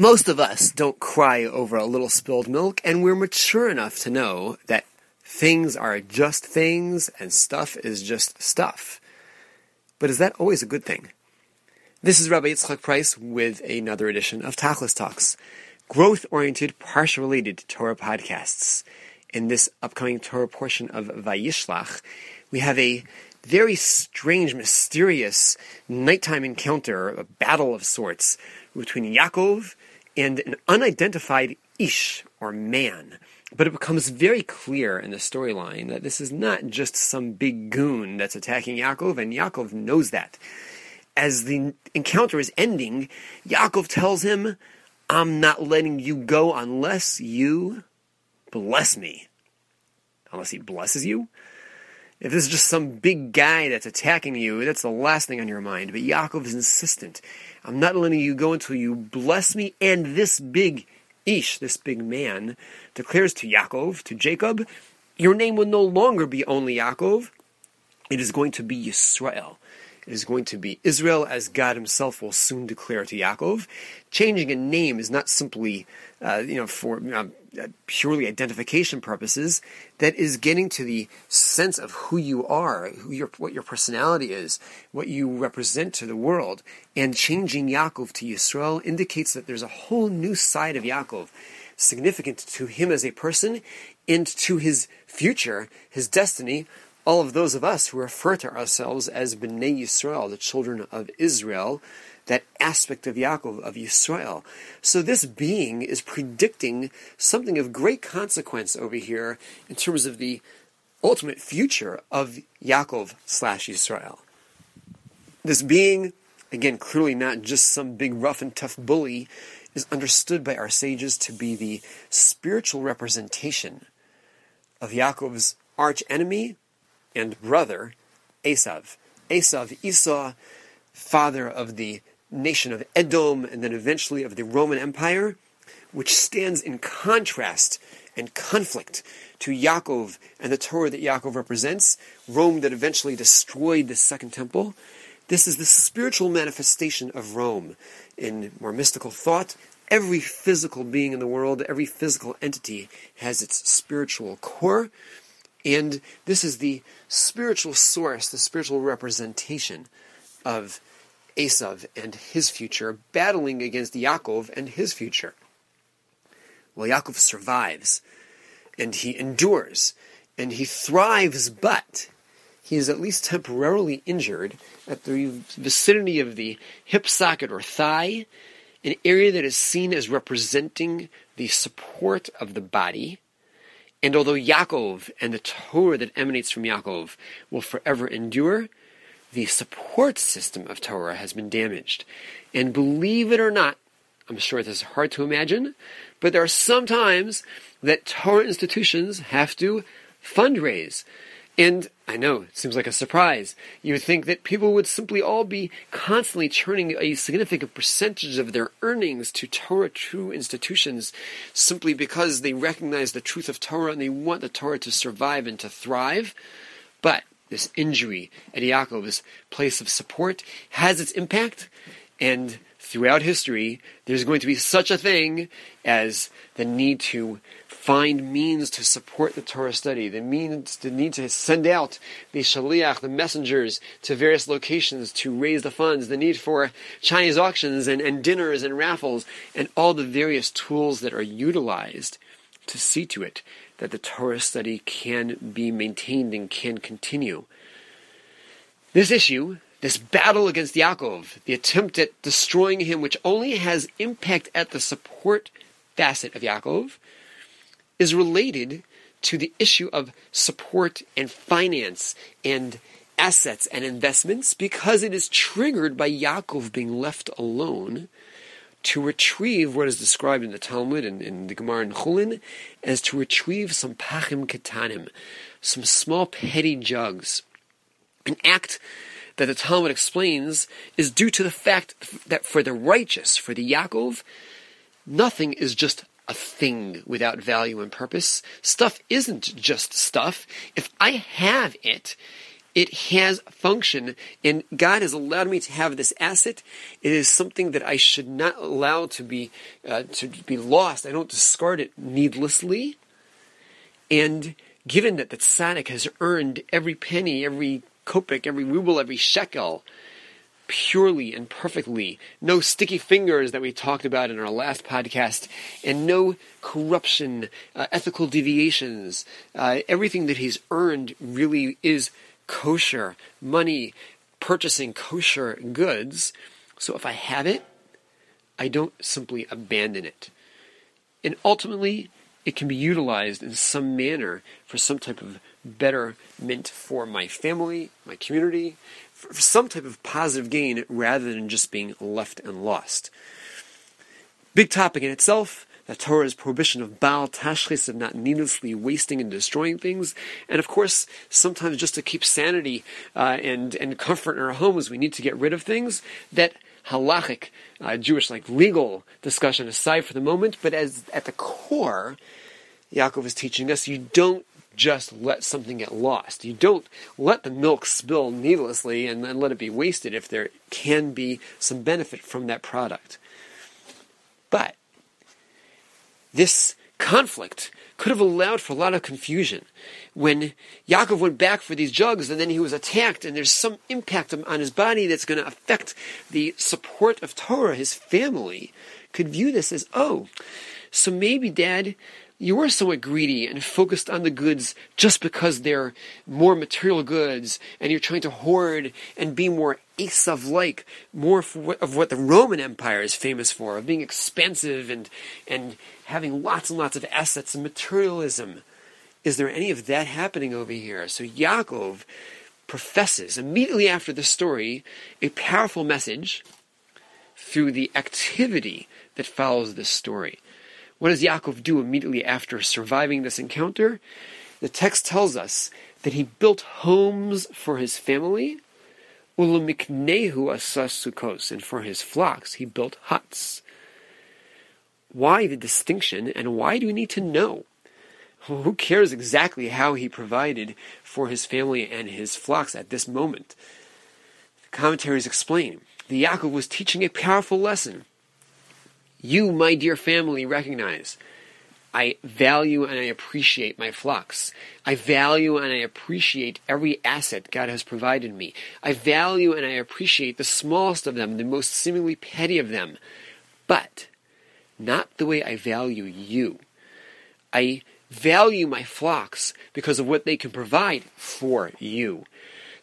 Most of us don't cry over a little spilled milk, and we're mature enough to know that things are just things and stuff is just stuff. But is that always a good thing? This is Rabbi Yitzchak Price with another edition of Tachlis Talks, growth oriented, parsha related Torah podcasts. In this upcoming Torah portion of Vayishlach, we have a very strange, mysterious nighttime encounter, a battle of sorts between Yaakov and an unidentified ish or man. But it becomes very clear in the storyline that this is not just some big goon that's attacking Yaakov, and Yaakov knows that. As the encounter is ending, Yaakov tells him, I'm not letting you go unless you bless me. Unless he blesses you? If this is just some big guy that's attacking you, that's the last thing on your mind. But Yaakov is insistent. I'm not letting you go until you bless me and this big Ish, this big man, declares to Yaakov, to Jacob, your name will no longer be only Yaakov, it is going to be Yisrael. Is going to be Israel, as God Himself will soon declare to Yaakov. Changing a name is not simply, uh, you know, for uh, purely identification purposes. That is getting to the sense of who you are, who your, what your personality is, what you represent to the world. And changing Yaakov to Yisrael indicates that there's a whole new side of Yaakov, significant to him as a person and to his future, his destiny, all of those of us who refer to ourselves as Bnei Yisrael, the children of Israel, that aspect of Yaakov, of Yisrael. So this being is predicting something of great consequence over here in terms of the ultimate future of Yaakov slash Yisrael. This being, again, clearly not just some big rough and tough bully, is understood by our sages to be the spiritual representation of Yaakov's arch enemy, and brother, Esav. Esav, Esau, father of the nation of Edom and then eventually of the Roman Empire, which stands in contrast and conflict to Yaakov and the Torah that Yaakov represents, Rome that eventually destroyed the Second Temple. This is the spiritual manifestation of Rome in more mystical thought. Every physical being in the world, every physical entity has its spiritual core. And this is the spiritual source, the spiritual representation of Esav and his future, battling against Yaakov and his future. Well, Yaakov survives, and he endures, and he thrives, but he is at least temporarily injured at the vicinity of the hip socket or thigh, an area that is seen as representing the support of the body and although Yaakov and the Torah that emanates from Yaakov will forever endure, the support system of Torah has been damaged. And believe it or not, I'm sure this is hard to imagine, but there are some times that Torah institutions have to fundraise and I know it seems like a surprise. You would think that people would simply all be constantly churning a significant percentage of their earnings to Torah true institutions simply because they recognize the truth of Torah and they want the Torah to survive and to thrive. But this injury at Yaakov's place of support has its impact, and throughout history, there's going to be such a thing as the need to find means to support the Torah study, the means, the need to send out the shaliach, the messengers, to various locations to raise the funds, the need for Chinese auctions and, and dinners and raffles, and all the various tools that are utilized to see to it that the Torah study can be maintained and can continue. This issue, this battle against Yaakov, the attempt at destroying him, which only has impact at the support facet of Yaakov, is related to the issue of support and finance and assets and investments because it is triggered by Yaakov being left alone to retrieve what is described in the Talmud and in the Gemara in Chulin as to retrieve some pachim ketanim, some small petty jugs. An act that the Talmud explains is due to the fact that for the righteous, for the Yaakov, nothing is just a thing without value and purpose. Stuff isn't just stuff. If I have it, It has function, and God has allowed me to have this asset. It is something that I should not allow to be uh, to be lost. I don't discard it needlessly. And given that the tzaddik has earned every penny, every kopeck, every ruble, every shekel, purely and perfectly, no sticky fingers that we talked about in our last podcast, and no corruption, uh, ethical deviations. Uh, everything that he's earned really is kosher money, purchasing kosher goods. So if I have it, I don't simply abandon it. And ultimately, it can be utilized in some manner for some type of betterment for my family, my community, for some type of positive gain rather than just being left and lost. Big topic in itself. The Torah's prohibition of Baal Tashchis, of not needlessly wasting and destroying things. And of course, sometimes just to keep sanity uh, and, and comfort in our homes, we need to get rid of things that halachic, uh, Jewish, like legal discussion aside for the moment. But as at the core, Yaakov is teaching us you don't just let something get lost. You don't let the milk spill needlessly and then let it be wasted if there can be some benefit from that product. But this conflict could have allowed for a lot of confusion. When Yaakov went back for these jugs and then he was attacked, and there's some impact on his body that's going to affect the support of Torah, his family could view this as, oh, so maybe dad you are somewhat greedy and focused on the goods just because they're more material goods and you're trying to hoard and be more Esav like, more of what the Roman Empire is famous for, of being expansive and, and having lots and lots of assets and materialism. Is there any of that happening over here? So Yaakov professes immediately after the story a powerful message through the activity that follows this story. What does Yaakov do immediately after surviving this encounter? The text tells us that he built homes for his family, ulumiknehu asas sukkos, and for his flocks he built huts. Why the distinction, and why do we need to know? who cares exactly how he provided for his family and his flocks at this moment? The commentaries explain that Yaakov was teaching a powerful lesson you, my dear family, recognize I value and I appreciate my flocks. I value and I appreciate every asset God has provided me. I value and I appreciate the smallest of them, the most seemingly petty of them, but not the way I value you. I value my flocks because of what they can provide for you.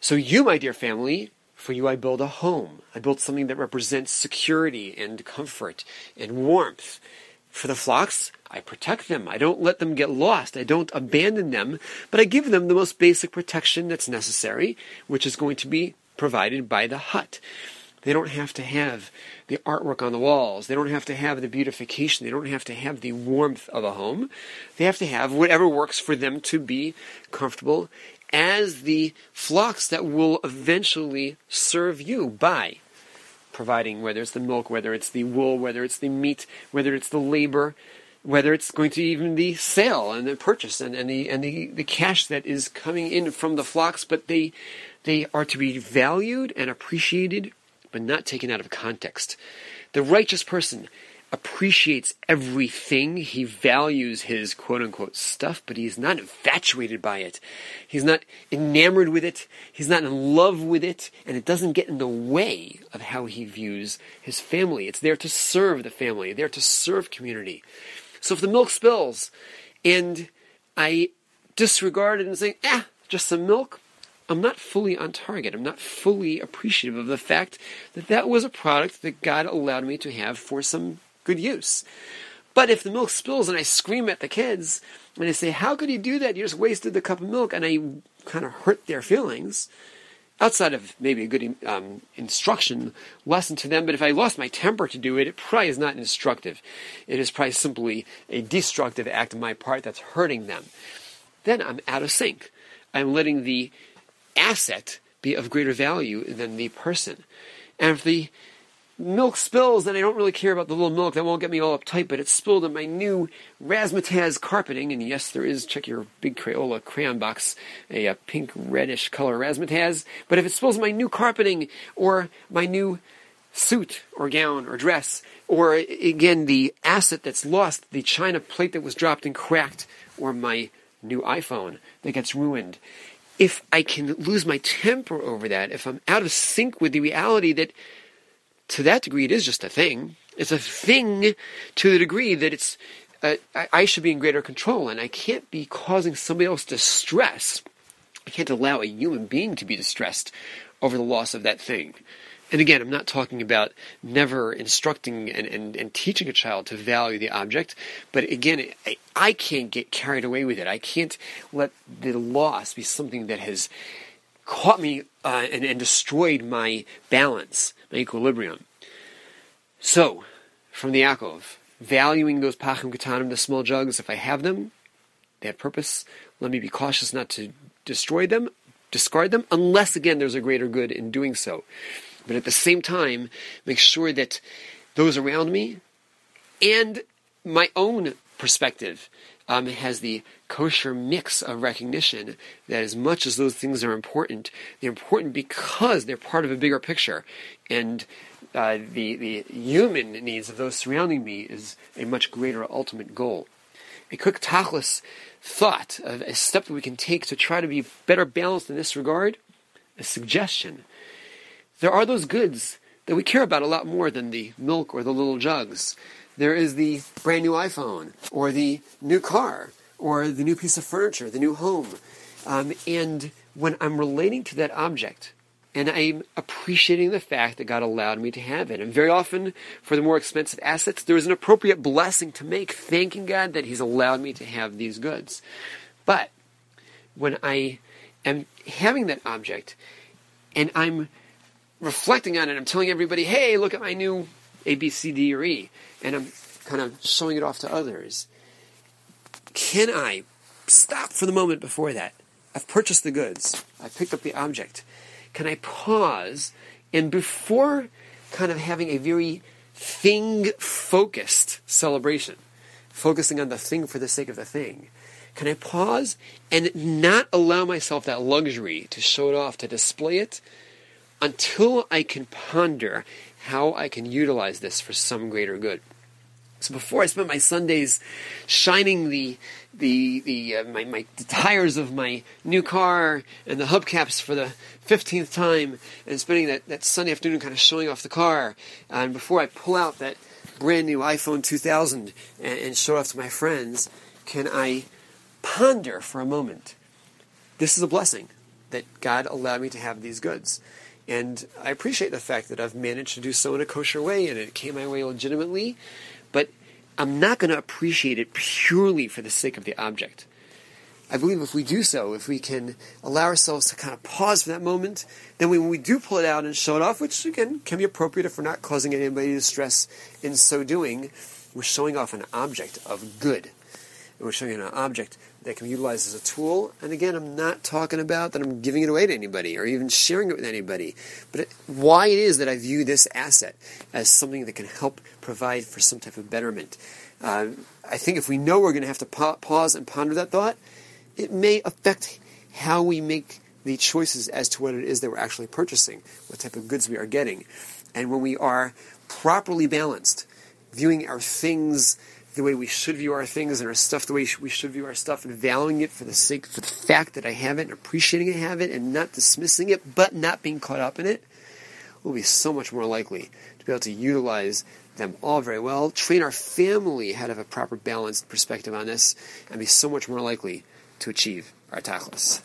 So, you, my dear family, for you, I build a home. I build something that represents security and comfort and warmth. For the flocks, I protect them. I don't let them get lost. I don't abandon them, but I give them the most basic protection that's necessary, which is going to be provided by the hut. They don't have to have the artwork on the walls. They don't have to have the beautification. They don't have to have the warmth of a home. They have to have whatever works for them to be comfortable as the flocks that will eventually serve you by providing whether it's the milk, whether it's the wool, whether it's the meat, whether it's the labor, whether it's going to even the sale and the purchase and, and the and the, the cash that is coming in from the flocks, but they they are to be valued and appreciated, but not taken out of context. The righteous person appreciates everything. He values his quote unquote stuff, but he's not infatuated by it. He's not enamored with it. He's not in love with it. And it doesn't get in the way of how he views his family. It's there to serve the family, there to serve community. So if the milk spills and I disregard it and say, ah, just some milk, I'm not fully on target. I'm not fully appreciative of the fact that that was a product that God allowed me to have for some good use. But if the milk spills and I scream at the kids and I say, How could you do that? You just wasted the cup of milk, and I kind of hurt their feelings, outside of maybe a good um, instruction lesson to them, but if I lost my temper to do it, it probably is not instructive. It is probably simply a destructive act on my part that's hurting them. Then I'm out of sync. I'm letting the asset be of greater value than the person. And if the milk spills, and I don't really care about the little milk. That won't get me all uptight, but it spilled on my new razzmatazz carpeting. And yes, there is, check your big Crayola crayon box, a, a pink reddish color razzmatazz. But if it spills on my new carpeting or my new suit or gown or dress, or again, the asset that's lost, the china plate that was dropped and cracked, or my new iPhone that gets ruined. If I can lose my temper over that, if I'm out of sync with the reality that to that degree it is just a thing, it's a thing to the degree that it's uh, I, I should be in greater control and I can't be causing somebody else distress. I can't allow a human being to be distressed over the loss of that thing. And again, I'm not talking about never instructing and, and, and teaching a child to value the object, but again, I, I can't get carried away with it. I can't let the loss be something that has caught me uh, and, and destroyed my balance, my equilibrium. So, from the Yaakov, valuing those pachim katanim, the small jugs, if I have them, they have purpose. Let me be cautious not to destroy them, discard them, unless again there's a greater good in doing so. But at the same time, make sure that those around me and my own perspective um, has the kosher mix of recognition that as much as those things are important, they're important because they're part of a bigger picture. And uh, the, the human needs of those surrounding me is a much greater ultimate goal. A quick tachlis thought of a step that we can take to try to be better balanced in this regard, a suggestion there are those goods that we care about a lot more than the milk or the little jugs. There is the brand new iPhone, or the new car, or the new piece of furniture, the new home. Um, and when I'm relating to that object, and I'm appreciating the fact that God allowed me to have it. And very often, for the more expensive assets, there is an appropriate blessing to make, thanking God that He's allowed me to have these goods. But when I am having that object, and I'm reflecting on it. I'm telling everybody, hey, look at my new A, B, C, D, or E. And I'm kind of showing it off to others. Can I stop for the moment before that? I've purchased the goods. I picked up the object. Can I pause and before kind of having a very thing focused celebration, focusing on the thing for the sake of the thing, can I pause and not allow myself that luxury to show it off, to display it, until I can ponder how I can utilize this for some greater good. So before I spent my Sundays shining the the the uh, my, my the tires of my new car and the hubcaps for the fifteenth time, and spending that, that Sunday afternoon kind of showing off the car, and before I pull out that brand new iPhone 2000 and, and show off to my friends, can I ponder for a moment? This is a blessing that God allowed me to have these goods. And I appreciate the fact that I've managed to do so in a kosher way and it came my way legitimately, but I'm not going to appreciate it purely for the sake of the object. I believe if we do so, if we can allow ourselves to kind of pause for that moment, then when we do pull it out and show it off, which again can be appropriate if we're not causing anybody distress in so doing, we're showing off an object of good. we're showing an object that can be utilized as a tool. And again, I'm not talking about that I'm giving it away to anybody or even sharing it with anybody, but it, why it is that I view this asset as something that can help provide for some type of betterment. Uh, I think if we know we're going to have to pa- pause and ponder that thought, it may affect how we make the choices as to what it is that we're actually purchasing, what type of goods we are getting. And when we are properly balanced, viewing our things the way we should view our things and our stuff the way we should view our stuff and valuing it for the sake for the fact that I have it and appreciating I have it and not dismissing it but not being caught up in it, we'll be so much more likely to be able to utilize them all very well, train our family how to have a proper balanced perspective on this, and be so much more likely to achieve our tachlis.